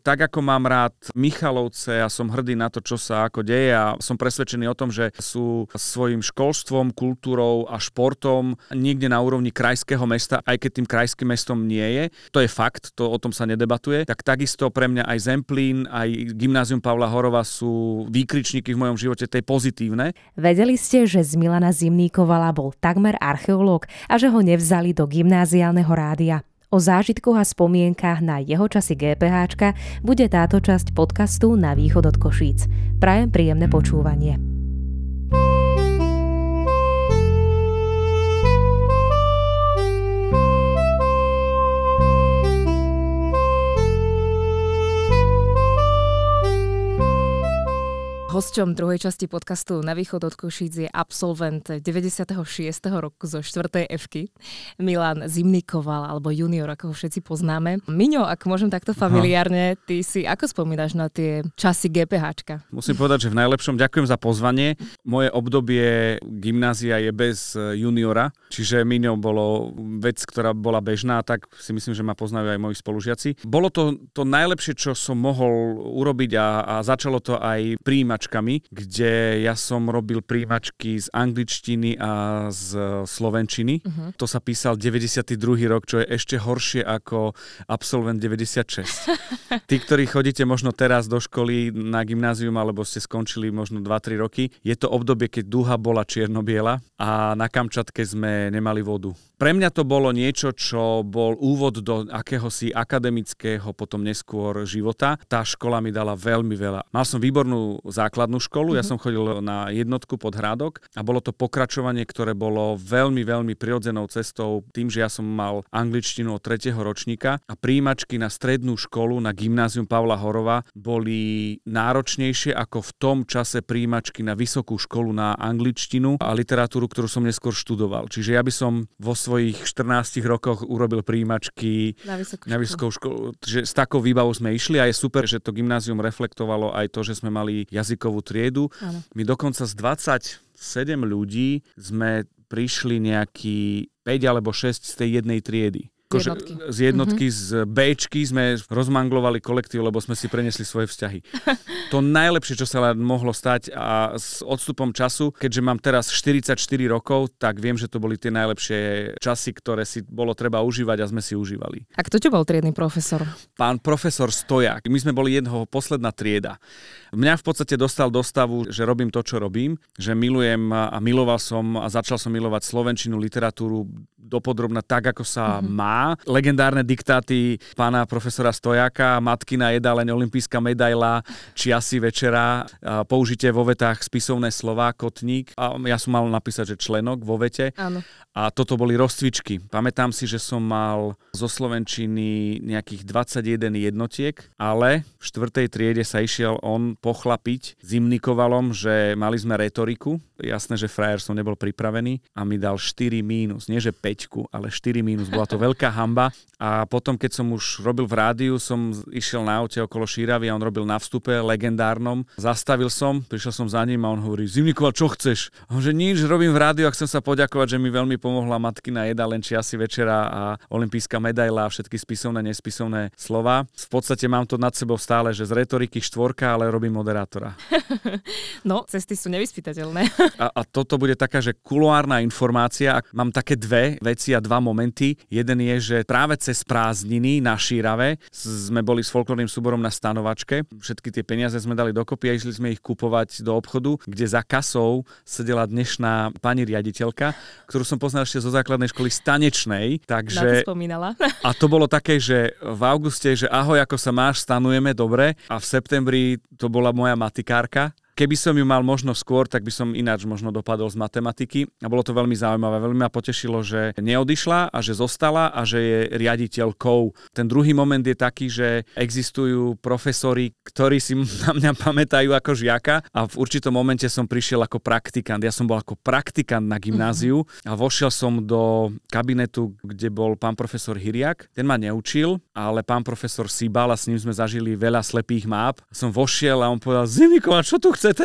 Tak ako mám rád Michalovce a som hrdý na to, čo sa ako deje a som presvedčený o tom, že sú svojim školstvom, kultúrou a športom niekde na úrovni krajského mesta, aj keď tým krajským mestom nie je. To je fakt, to o tom sa nedebatuje. Tak takisto pre mňa aj Zemplín, aj Gymnázium Pavla Horova sú výkričníky v mojom živote, to je pozitívne. Vedeli ste, že z Milana Zimníkovala bol takmer archeológ a že ho nevzali do gymnáziálneho rádia. O zážitkoch a spomienkach na jeho časy GPH bude táto časť podcastu na východ od Košíc. Prajem príjemné počúvanie. Hosťom druhej časti podcastu Na východ od Košíc je absolvent 96. roku zo 4. Fky, Milan Zimnikoval, alebo junior, ako ho všetci poznáme. Miňo, ak môžem takto familiárne, ty si ako spomínaš na tie časy GPH? Musím povedať, že v najlepšom ďakujem za pozvanie. Moje obdobie gymnázia je bez e, juniora, čiže Miňo bolo vec, ktorá bola bežná, tak si myslím, že ma poznajú aj moji spolužiaci. Bolo to to najlepšie, čo som mohol urobiť a, a začalo to aj príjmať príjimačkami, kde ja som robil príjimačky z angličtiny a z slovenčiny. Uh-huh. To sa písal 92. rok, čo je ešte horšie ako absolvent 96. Tí, ktorí chodíte možno teraz do školy na gymnázium alebo ste skončili možno 2-3 roky, je to obdobie, keď duha bola čiernobiela a na Kamčatke sme nemali vodu. Pre mňa to bolo niečo, čo bol úvod do akéhosi akademického potom neskôr života. Tá škola mi dala veľmi veľa. Mal som výbornú základnú školu, mm-hmm. ja mhm. som chodil na jednotku pod Hrádok a bolo to pokračovanie, ktoré bolo veľmi, veľmi prirodzenou cestou tým, že ja som mal angličtinu od 3. ročníka a príjimačky na strednú školu, na gymnázium Pavla Horova boli náročnejšie ako v tom čase príjimačky na vysokú školu na angličtinu a literatúru, ktorú som neskôr študoval. Čiže ja by som vo svojich 14 rokoch urobil príjimačky na vysokú, na vysokú školu. S takou výbavou sme išli a je super, že to gymnázium reflektovalo aj to, že sme mali jazykovú triedu. Ano. My dokonca z 27 ľudí sme prišli nejaký 5 alebo 6 z tej jednej triedy akože jednotky. z jednotky, mm-hmm. z Bčky sme rozmanglovali kolektív, lebo sme si prenesli svoje vzťahy. to najlepšie, čo sa mohlo stať a s odstupom času, keďže mám teraz 44 rokov, tak viem, že to boli tie najlepšie časy, ktoré si bolo treba užívať a sme si užívali. A kto čo bol triedny profesor? Pán profesor Stojak. My sme boli jedného posledná trieda. Mňa v podstate dostal do stavu, že robím to, čo robím, že milujem a miloval som a začal som milovať slovenčinu, literatúru dopodrobna tak, ako sa mm-hmm. má Legendárne diktáty pána profesora Stojaka, matkina jedáleň, olimpijská medaila, čiasy večera, použite vo vetách spisovné slova, kotník. A ja som mal napísať, že členok vo vete. Áno. A toto boli rozcvičky. Pamätám si, že som mal zo Slovenčiny nejakých 21 jednotiek, ale v štvrtej triede sa išiel on pochlapiť zimnikovalom, že mali sme retoriku. Jasné, že frajer som nebol pripravený a mi dal 4 mínus. Nie, že 5, ale 4 mínus. Bola to veľká hamba. A potom, keď som už robil v rádiu, som išiel na aute okolo Šíravy a on robil na vstupe legendárnom. Zastavil som, prišiel som za ním a on hovorí, Zimnikoval, čo chceš? A on, že nič, robím v rádiu a chcem sa poďakovať, že mi veľmi pomohla matkina jeda, len čiasi večera a olimpijská medaila a všetky spisovné, nespisovné slova. V podstate mám to nad sebou stále, že z retoriky štvorka, ale robím moderátora. no, cesty sú nevyspytateľné. a, a toto bude taká, že kuloárna informácia. Mám také dve veci a dva momenty. Jeden je, že práve cez prázdniny na Šírave sme boli s folklórnym súborom na stanovačke. Všetky tie peniaze sme dali dokopy a išli sme ich kupovať do obchodu, kde za kasou sedela dnešná pani riaditeľka, ktorú som poznal ešte zo základnej školy stanečnej. Takže... spomínala. A to bolo také, že v auguste, že ahoj, ako sa máš, stanujeme, dobre. A v septembri to bola moja matikárka, Keby som ju mal možno skôr, tak by som ináč možno dopadol z matematiky. A bolo to veľmi zaujímavé. Veľmi ma potešilo, že neodišla a že zostala a že je riaditeľkou. Ten druhý moment je taký, že existujú profesori, ktorí si na mňa pamätajú ako žiaka a v určitom momente som prišiel ako praktikant. Ja som bol ako praktikant na gymnáziu a vošiel som do kabinetu, kde bol pán profesor Hiriak. Ten ma neučil, ale pán profesor Sibal a s ním sme zažili veľa slepých máp. Som vošiel a on povedal, Zimnikova, čo tu chce HCT.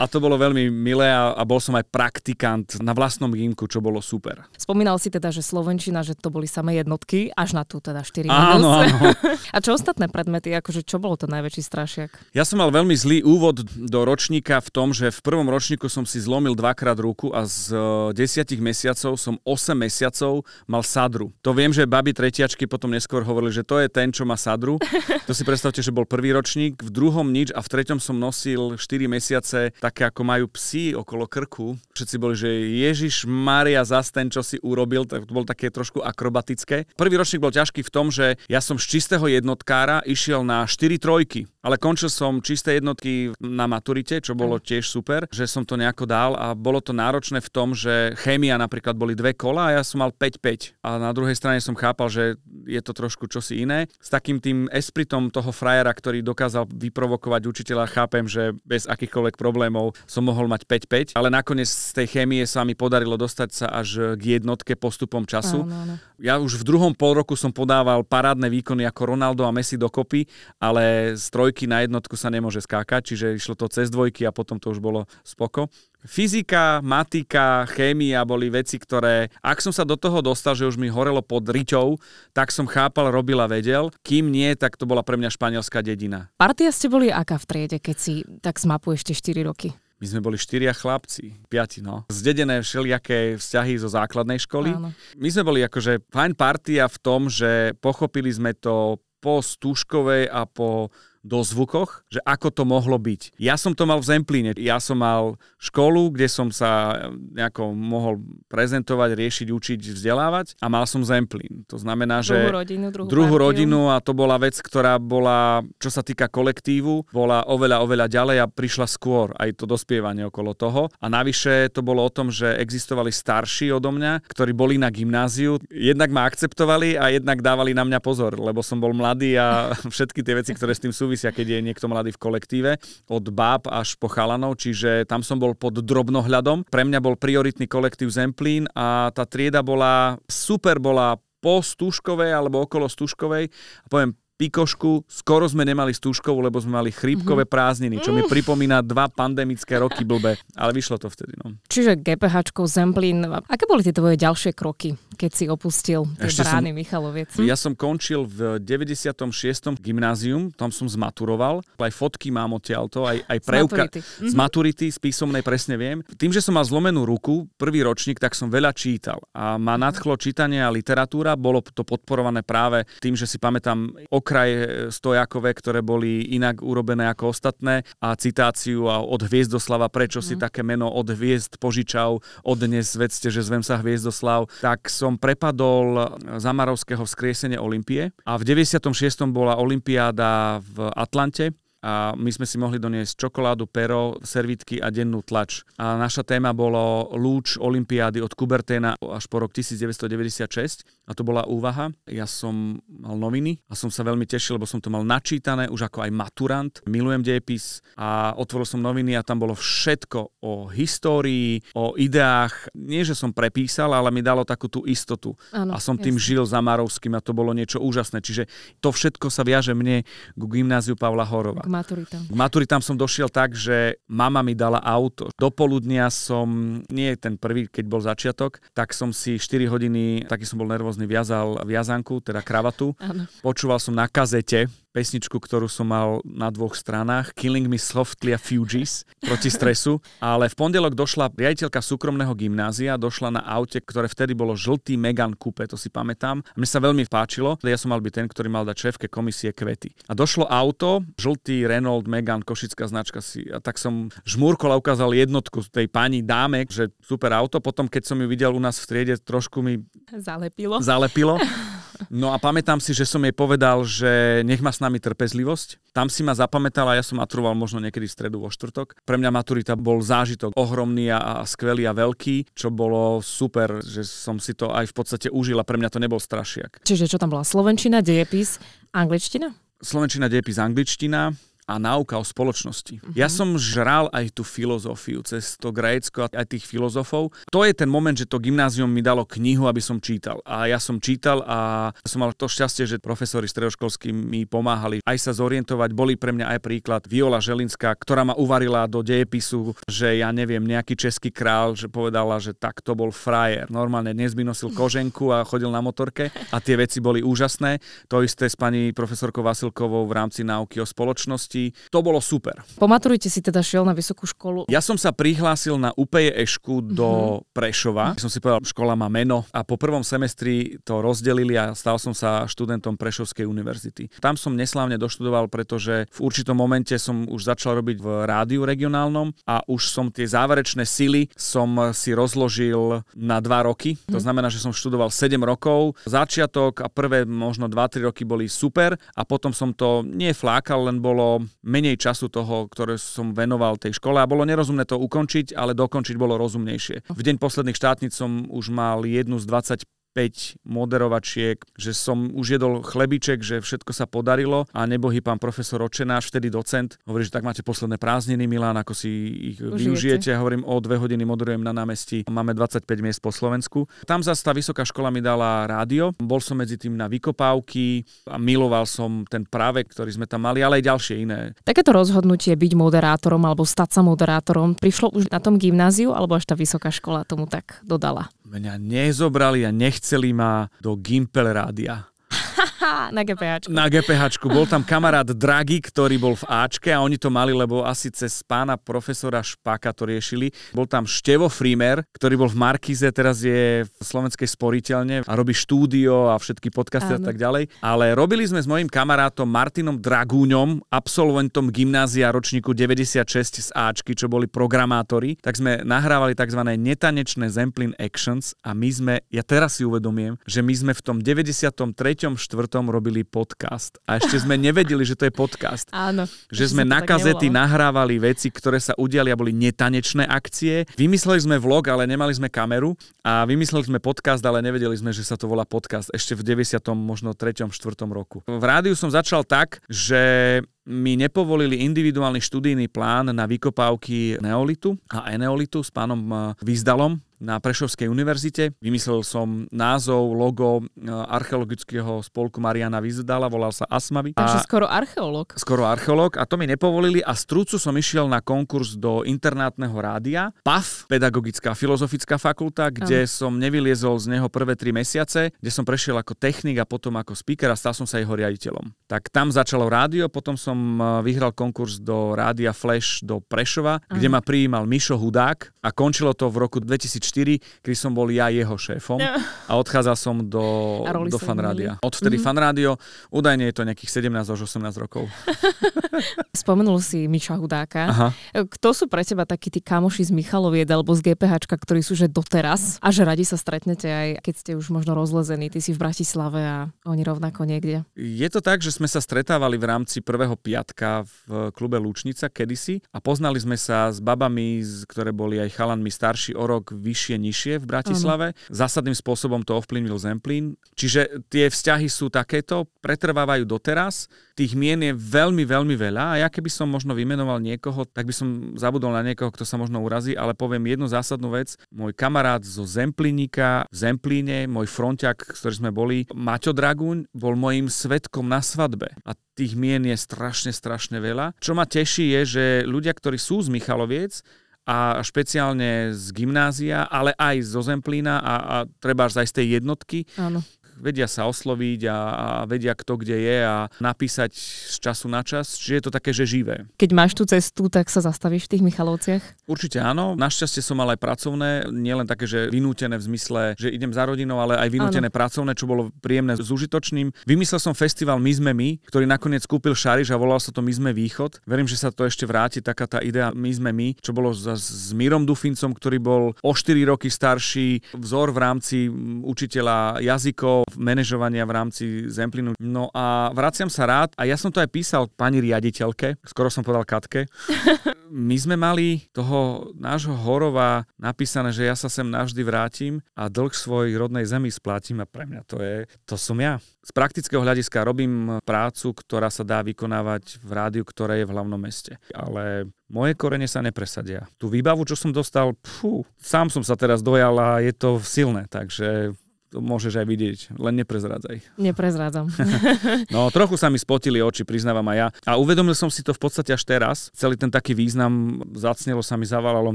A to bolo veľmi milé a, a bol som aj praktikant na vlastnom gímku, čo bolo super. Spomínal si teda, že Slovenčina, že to boli samé jednotky, až na tú teda 4 Áno, áno. A čo ostatné predmety, akože čo bolo to najväčší strašiak? Ja som mal veľmi zlý úvod do ročníka v tom, že v prvom ročníku som si zlomil dvakrát ruku a z e, desiatich mesiacov som 8 mesiacov mal sadru. To viem, že baby tretiačky potom neskôr hovorili, že to je ten, čo má sadru. To si predstavte, že bol prvý ročník, v druhom nič a v treťom som nosil 4 mesiace také, ako majú psi okolo krku. Všetci boli, že Ježiš Maria zas ten, čo si urobil, tak to bolo také trošku akrobatické. Prvý ročník bol ťažký v tom, že ja som z čistého jednotkára išiel na 4 trojky. Ale končil som čisté jednotky na maturite, čo bolo tiež super, že som to nejako dal a bolo to náročné v tom, že chémia napríklad boli dve kola a ja som mal 5-5. A na druhej strane som chápal, že je to trošku čosi iné. S takým tým espritom toho frajera, ktorý dokázal vyprovokovať učiteľa, chápem, že bez akýchkoľvek problémov som mohol mať 5-5, ale nakoniec z tej chémie sa mi podarilo dostať sa až k jednotke postupom času. Áno, áno. Ja už v druhom pol roku som podával parádne výkony ako Ronaldo a Messi dokopy, ale z trojky na jednotku sa nemôže skákať, čiže išlo to cez dvojky a potom to už bolo spoko. Fyzika, matika, chémia boli veci, ktoré, ak som sa do toho dostal, že už mi horelo pod riťou, tak som chápal, robil a vedel. Kým nie, tak to bola pre mňa španielská dedina. Partia ste boli aká v triede, keď si tak zmapuješ tie 4 roky? My sme boli štyria chlapci, piati, no. Zdedené všelijaké vzťahy zo základnej školy. Áno. My sme boli akože fajn partia v tom, že pochopili sme to po Stužkovej a po do zvukoch, že ako to mohlo byť. Ja som to mal v Zemplíne. Ja som mal školu, kde som sa nejako mohol prezentovať, riešiť, učiť, vzdelávať a mal som Zemplín. To znamená, že druhú rodinu, druhú, druhú rodinu a to bola vec, ktorá bola, čo sa týka kolektívu, bola oveľa, oveľa ďalej a prišla skôr aj to dospievanie okolo toho. A navyše to bolo o tom, že existovali starší odo mňa, ktorí boli na gymnáziu. Jednak ma akceptovali a jednak dávali na mňa pozor, lebo som bol mladý a všetky tie veci, ktoré s tým sú súvisia, keď je niekto mladý v kolektíve, od báb až po chalanov, čiže tam som bol pod drobnohľadom. Pre mňa bol prioritný kolektív Zemplín a tá trieda bola, super bola po Stužkovej alebo okolo Stužkovej. A poviem, pikošku, skoro sme nemali stúškovú, lebo sme mali chrípkové mhm. prázdniny, čo mi pripomína dva pandemické roky blbe, ale vyšlo to vtedy. No. Čiže GPH, Zemplín, aké boli tie tvoje ďalšie kroky, keď si opustil tie Ešte brány som, Michaloviec? Ja som končil v 96. gymnázium, tam som zmaturoval, aj fotky mám odtiaľto, aj, aj preuka z maturity. z maturity, z písomnej presne viem. Tým, že som mal zlomenú ruku, prvý ročník, tak som veľa čítal a ma nadchlo čítanie a literatúra, bolo to podporované práve tým, že si pamätám ok okraj stojakové, ktoré boli inak urobené ako ostatné a citáciu a od Hviezdoslava, prečo si mm. také meno od Hviezd požičal, od dnes vedzte, že zvem sa Hviezdoslav, tak som prepadol Zamarovského vzkriesenie Olympie a v 96. bola Olympiáda v Atlante a my sme si mohli doniesť čokoládu, pero, servitky a dennú tlač. A naša téma bolo lúč Olympiády od Kuberténa až po rok 1996 a to bola úvaha. Ja som mal noviny a som sa veľmi tešil, lebo som to mal načítané už ako aj maturant. Milujem dejepis a otvoril som noviny a tam bolo všetko o histórii, o ideách. Nie, že som prepísal, ale mi dalo takú tú istotu. Ano, a som jasne. tým žil za Marovským a to bolo niečo úžasné. Čiže to všetko sa viaže mne k gymnáziu Pavla Horova maturitám? K maturitám som došiel tak, že mama mi dala auto. Do poludnia som, nie ten prvý, keď bol začiatok, tak som si 4 hodiny, taký som bol nervózny, viazal viazanku, teda kravatu. Ano. Počúval som na kazete pesničku, ktorú som mal na dvoch stranách, Killing Me Softly a Fugees proti stresu, ale v pondelok došla riaditeľka súkromného gymnázia, došla na aute, ktoré vtedy bolo žltý Megan Coupe, to si pamätám. A mne sa veľmi páčilo, ja som mal byť ten, ktorý mal dať šéfke komisie kvety. A došlo auto, žltý Renault Megan, košická značka si, a tak som žmúrkol a ukázal jednotku tej pani dáme, že super auto, potom keď som ju videl u nás v triede, trošku mi zalepilo. zalepilo. No a pamätám si, že som jej povedal, že nech má s nami trpezlivosť. Tam si ma zapamätala, ja som maturoval možno niekedy v stredu vo štvrtok. Pre mňa maturita bol zážitok ohromný a skvelý a veľký, čo bolo super, že som si to aj v podstate užil a pre mňa to nebol strašiak. Čiže čo tam bola? Slovenčina, dejepis, angličtina? Slovenčina, dejepis, angličtina a náuka o spoločnosti. Mm-hmm. Ja som žral aj tú filozofiu cez to grécko a aj tých filozofov. To je ten moment, že to gymnázium mi dalo knihu, aby som čítal. A ja som čítal a som mal to šťastie, že profesori stredoškolskí mi pomáhali aj sa zorientovať. Boli pre mňa aj príklad Viola Želinská, ktorá ma uvarila do dejepisu, že ja neviem, nejaký český král, že povedala, že tak to bol frajer. Normálne dnes by nosil koženku a chodil na motorke a tie veci boli úžasné. To isté s pani profesorkou Vasilkovou v rámci náuky o spoločnosti. To bolo super. Po maturite si teda šiel na vysokú školu? Ja som sa prihlásil na UPE Ešku do mm-hmm. Prešova. Som si povedal, škola má meno a po prvom semestri to rozdelili a stal som sa študentom Prešovskej univerzity. Tam som neslávne doštudoval, pretože v určitom momente som už začal robiť v rádiu regionálnom a už som tie záverečné sily som si rozložil na dva roky. To mhm. znamená, že som študoval 7 rokov. Začiatok a prvé možno 2-3 roky boli super a potom som to nie flákal, len bolo menej času toho, ktoré som venoval tej škole a bolo nerozumné to ukončiť, ale dokončiť bolo rozumnejšie. V deň posledných štátnic som už mal jednu z 20 5 moderovačiek, že som už jedol chlebiček, že všetko sa podarilo a nebohý pán profesor Očenáš, vtedy docent, hovorí, že tak máte posledné prázdniny, Milán, ako si ich Užijete. využijete. Ja hovorím, o dve hodiny moderujem na námestí, máme 25 miest po Slovensku. Tam zase tá vysoká škola mi dala rádio, bol som medzi tým na vykopávky a miloval som ten práve, ktorý sme tam mali, ale aj ďalšie iné. Takéto rozhodnutie byť moderátorom alebo stať sa moderátorom prišlo už na tom gymnáziu alebo až tá vysoká škola tomu tak dodala? Mňa nezobrali a nechceli ma do Gimpel rádia. na GPH. Na GPH. Bol tam kamarát Draghi, ktorý bol v Ačke a oni to mali, lebo asi cez pána profesora Špaka to riešili. Bol tam Števo Frimer, ktorý bol v Markize, teraz je v Slovenskej sporiteľne a robí štúdio a všetky podcasty Áno. a tak ďalej. Ale robili sme s mojim kamarátom Martinom Dragúňom, absolventom gymnázia ročníku 96 z Ačky, čo boli programátori, tak sme nahrávali tzv. netanečné Zemplin Actions a my sme, ja teraz si uvedomiem, že my sme v tom 93. 4 robili podcast a ešte sme nevedeli, že to je podcast. Áno. Že sme na kazety nahrávali veci, ktoré sa udiali a boli netanečné akcie. Vymysleli sme vlog, ale nemali sme kameru a vymysleli sme podcast, ale nevedeli sme, že sa to volá podcast ešte v 90. možno 3. 4. roku. V rádiu som začal tak, že mi nepovolili individuálny študijný plán na vykopávky neolitu a eneolitu s pánom Výzdalom, na Prešovskej univerzite. Vymyslel som názov, logo e, archeologického spolku Mariana Vizdala, volal sa Asmavi. Takže skoro archeológ. Skoro archeológ a to mi nepovolili a z Trúcu som išiel na konkurs do internátneho rádia. PAF, Pedagogická filozofická fakulta, kde Aha. som nevyliezol z neho prvé tri mesiace, kde som prešiel ako technik a potom ako speaker a stal som sa jeho riaditeľom. Tak tam začalo rádio, potom som e, vyhral konkurs do rádia Flash do Prešova, Aha. kde ma prijímal Mišo Hudák a končilo to v roku 2004 kedy som bol ja jeho šéfom no. a odchádzal som do, do fanrádia. Odvtedy mm-hmm. fanrádio, údajne je to nejakých 17 až 18 rokov. Spomenul si Miša Hudáka. Aha. Kto sú pre teba takí tí kamoši z Michalovied alebo z GPH, ktorí sú že doteraz a že radi sa stretnete aj keď ste už možno rozlezení, ty si v Bratislave a oni rovnako niekde? Je to tak, že sme sa stretávali v rámci prvého piatka v klube Lúčnica kedysi a poznali sme sa s babami, ktoré boli aj chalanmi starší o rok vyššie vyššie, nižšie v Bratislave. Ano. Zásadným spôsobom to ovplyvnil Zemplín. Čiže tie vzťahy sú takéto, pretrvávajú doteraz. Tých mien je veľmi, veľmi veľa a ja keby som možno vymenoval niekoho, tak by som zabudol na niekoho, kto sa možno urazí, ale poviem jednu zásadnú vec. Môj kamarát zo Zemplínika v Zemplíne, môj fronťak, s ktorým sme boli, Maťo Dragúň, bol mojim svetkom na svadbe. A tých mien je strašne, strašne veľa. Čo ma teší je, že ľudia, ktorí sú z Michaloviec, a špeciálne z gymnázia, ale aj zo Zemplína a, a treba aj z tej jednotky. Áno vedia sa osloviť a, a vedia kto kde je a napísať z času na čas, čiže je to také, že živé. Keď máš tú cestu, tak sa zastavíš v tých Michalovciach? Určite áno. Našťastie som mal aj pracovné, nielen také, že vynútené v zmysle, že idem za rodinou, ale aj vynútené áno. pracovné, čo bolo príjemné s užitočným. Vymyslel som festival My sme my, ktorý nakoniec kúpil Šariš a volal sa to My sme východ. Verím, že sa to ešte vráti, taká tá idea My sme my, čo bolo s, Mírom Dufincom, ktorý bol o 4 roky starší, vzor v rámci učiteľa jazykov, manažovania v rámci Zemplinu. No a vraciam sa rád a ja som to aj písal pani riaditeľke, skoro som povedal Katke. My sme mali toho nášho Horova napísané, že ja sa sem navždy vrátim a dlh svojej rodnej zemi splátim a pre mňa to je, to som ja. Z praktického hľadiska robím prácu, ktorá sa dá vykonávať v rádiu, ktoré je v hlavnom meste. Ale moje korene sa nepresadia. Tú výbavu, čo som dostal, pfú, sám som sa teraz dojal a je to silné, takže to môžeš aj vidieť, len neprezrádzaj. Neprezrádzam. no, trochu sa mi spotili oči, priznávam aj ja. A uvedomil som si to v podstate až teraz. Celý ten taký význam zacnelo sa mi zavalalo.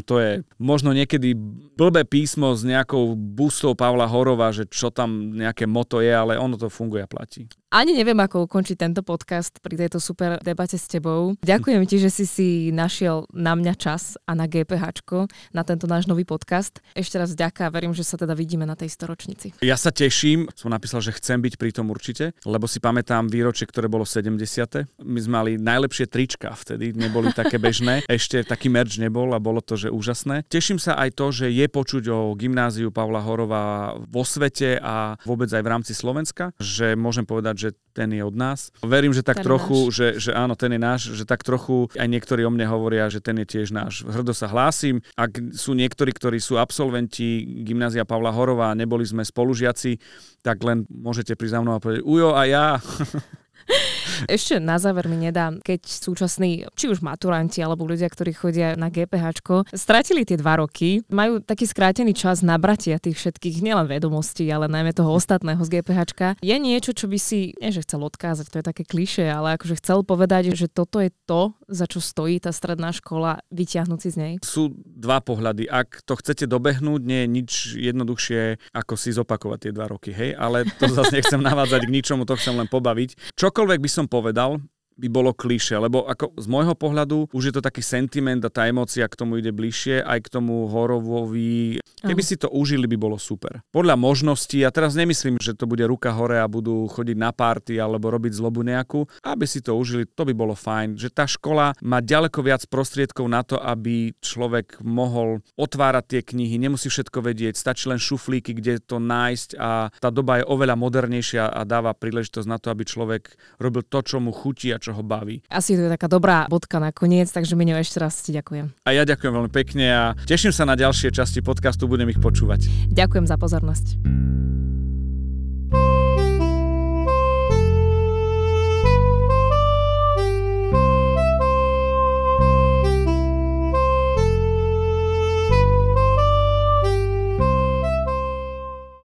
To je možno niekedy blbé písmo s nejakou bustou Pavla Horova, že čo tam nejaké moto je, ale ono to funguje a platí. Ani neviem, ako ukončiť tento podcast pri tejto super debate s tebou. Ďakujem ti, že si si našiel na mňa čas a na GPH, na tento náš nový podcast. Ešte raz ďaká, verím, že sa teda vidíme na tej storočnici. Ja sa teším, som napísal, že chcem byť pri tom určite, lebo si pamätám výročie, ktoré bolo 70. My sme mali najlepšie trička vtedy, neboli také bežné. Ešte taký merch nebol a bolo to, že úžasné. Teším sa aj to, že je počuť o gymnáziu Pavla Horova vo svete a vôbec aj v rámci Slovenska, že môžem povedať, že ten je od nás. Verím, že tak ten trochu, že, že áno, ten je náš, že tak trochu aj niektorí o mne hovoria, že ten je tiež náš. Hrdo sa hlásim. Ak sú niektorí, ktorí sú absolventi gymnázia Pavla Horova a neboli sme spolužiaci, tak len môžete prísť za mnou a povedať, ujo a ja. Ešte na záver mi nedá, keď súčasní, či už maturanti alebo ľudia, ktorí chodia na GPH, stratili tie dva roky, majú taký skrátený čas nabratia tých všetkých nielen vedomostí, ale najmä toho ostatného z GPH. Je niečo, čo by si, nie že chcel odkázať, to je také kliše, ale akože chcel povedať, že toto je to, za čo stojí tá stredná škola, vyťahnuť si z nej? Sú dva pohľady. Ak to chcete dobehnúť, nie je nič jednoduchšie, ako si zopakovať tie dva roky, hej? Ale to zase nechcem navádzať k ničomu, to chcem len pobaviť. Čokoľvek by som povedal, by bolo kliše, lebo ako z môjho pohľadu už je to taký sentiment a tá emocia k tomu ide bližšie, aj k tomu horovovi. Keby si to užili, by bolo super. Podľa možností, a teraz nemyslím, že to bude ruka hore a budú chodiť na párty alebo robiť zlobu nejakú, aby si to užili, to by bolo fajn. Že tá škola má ďaleko viac prostriedkov na to, aby človek mohol otvárať tie knihy, nemusí všetko vedieť, stačí len šuflíky, kde to nájsť a tá doba je oveľa modernejšia a dáva príležitosť na to, aby človek robil to, čo mu chutí a čo ho baví. Asi to je taká dobrá bodka na koniec, takže Miňo, ešte raz ti ďakujem. A ja ďakujem veľmi pekne a teším sa na ďalšie časti podcastu, budem ich počúvať. Ďakujem za pozornosť.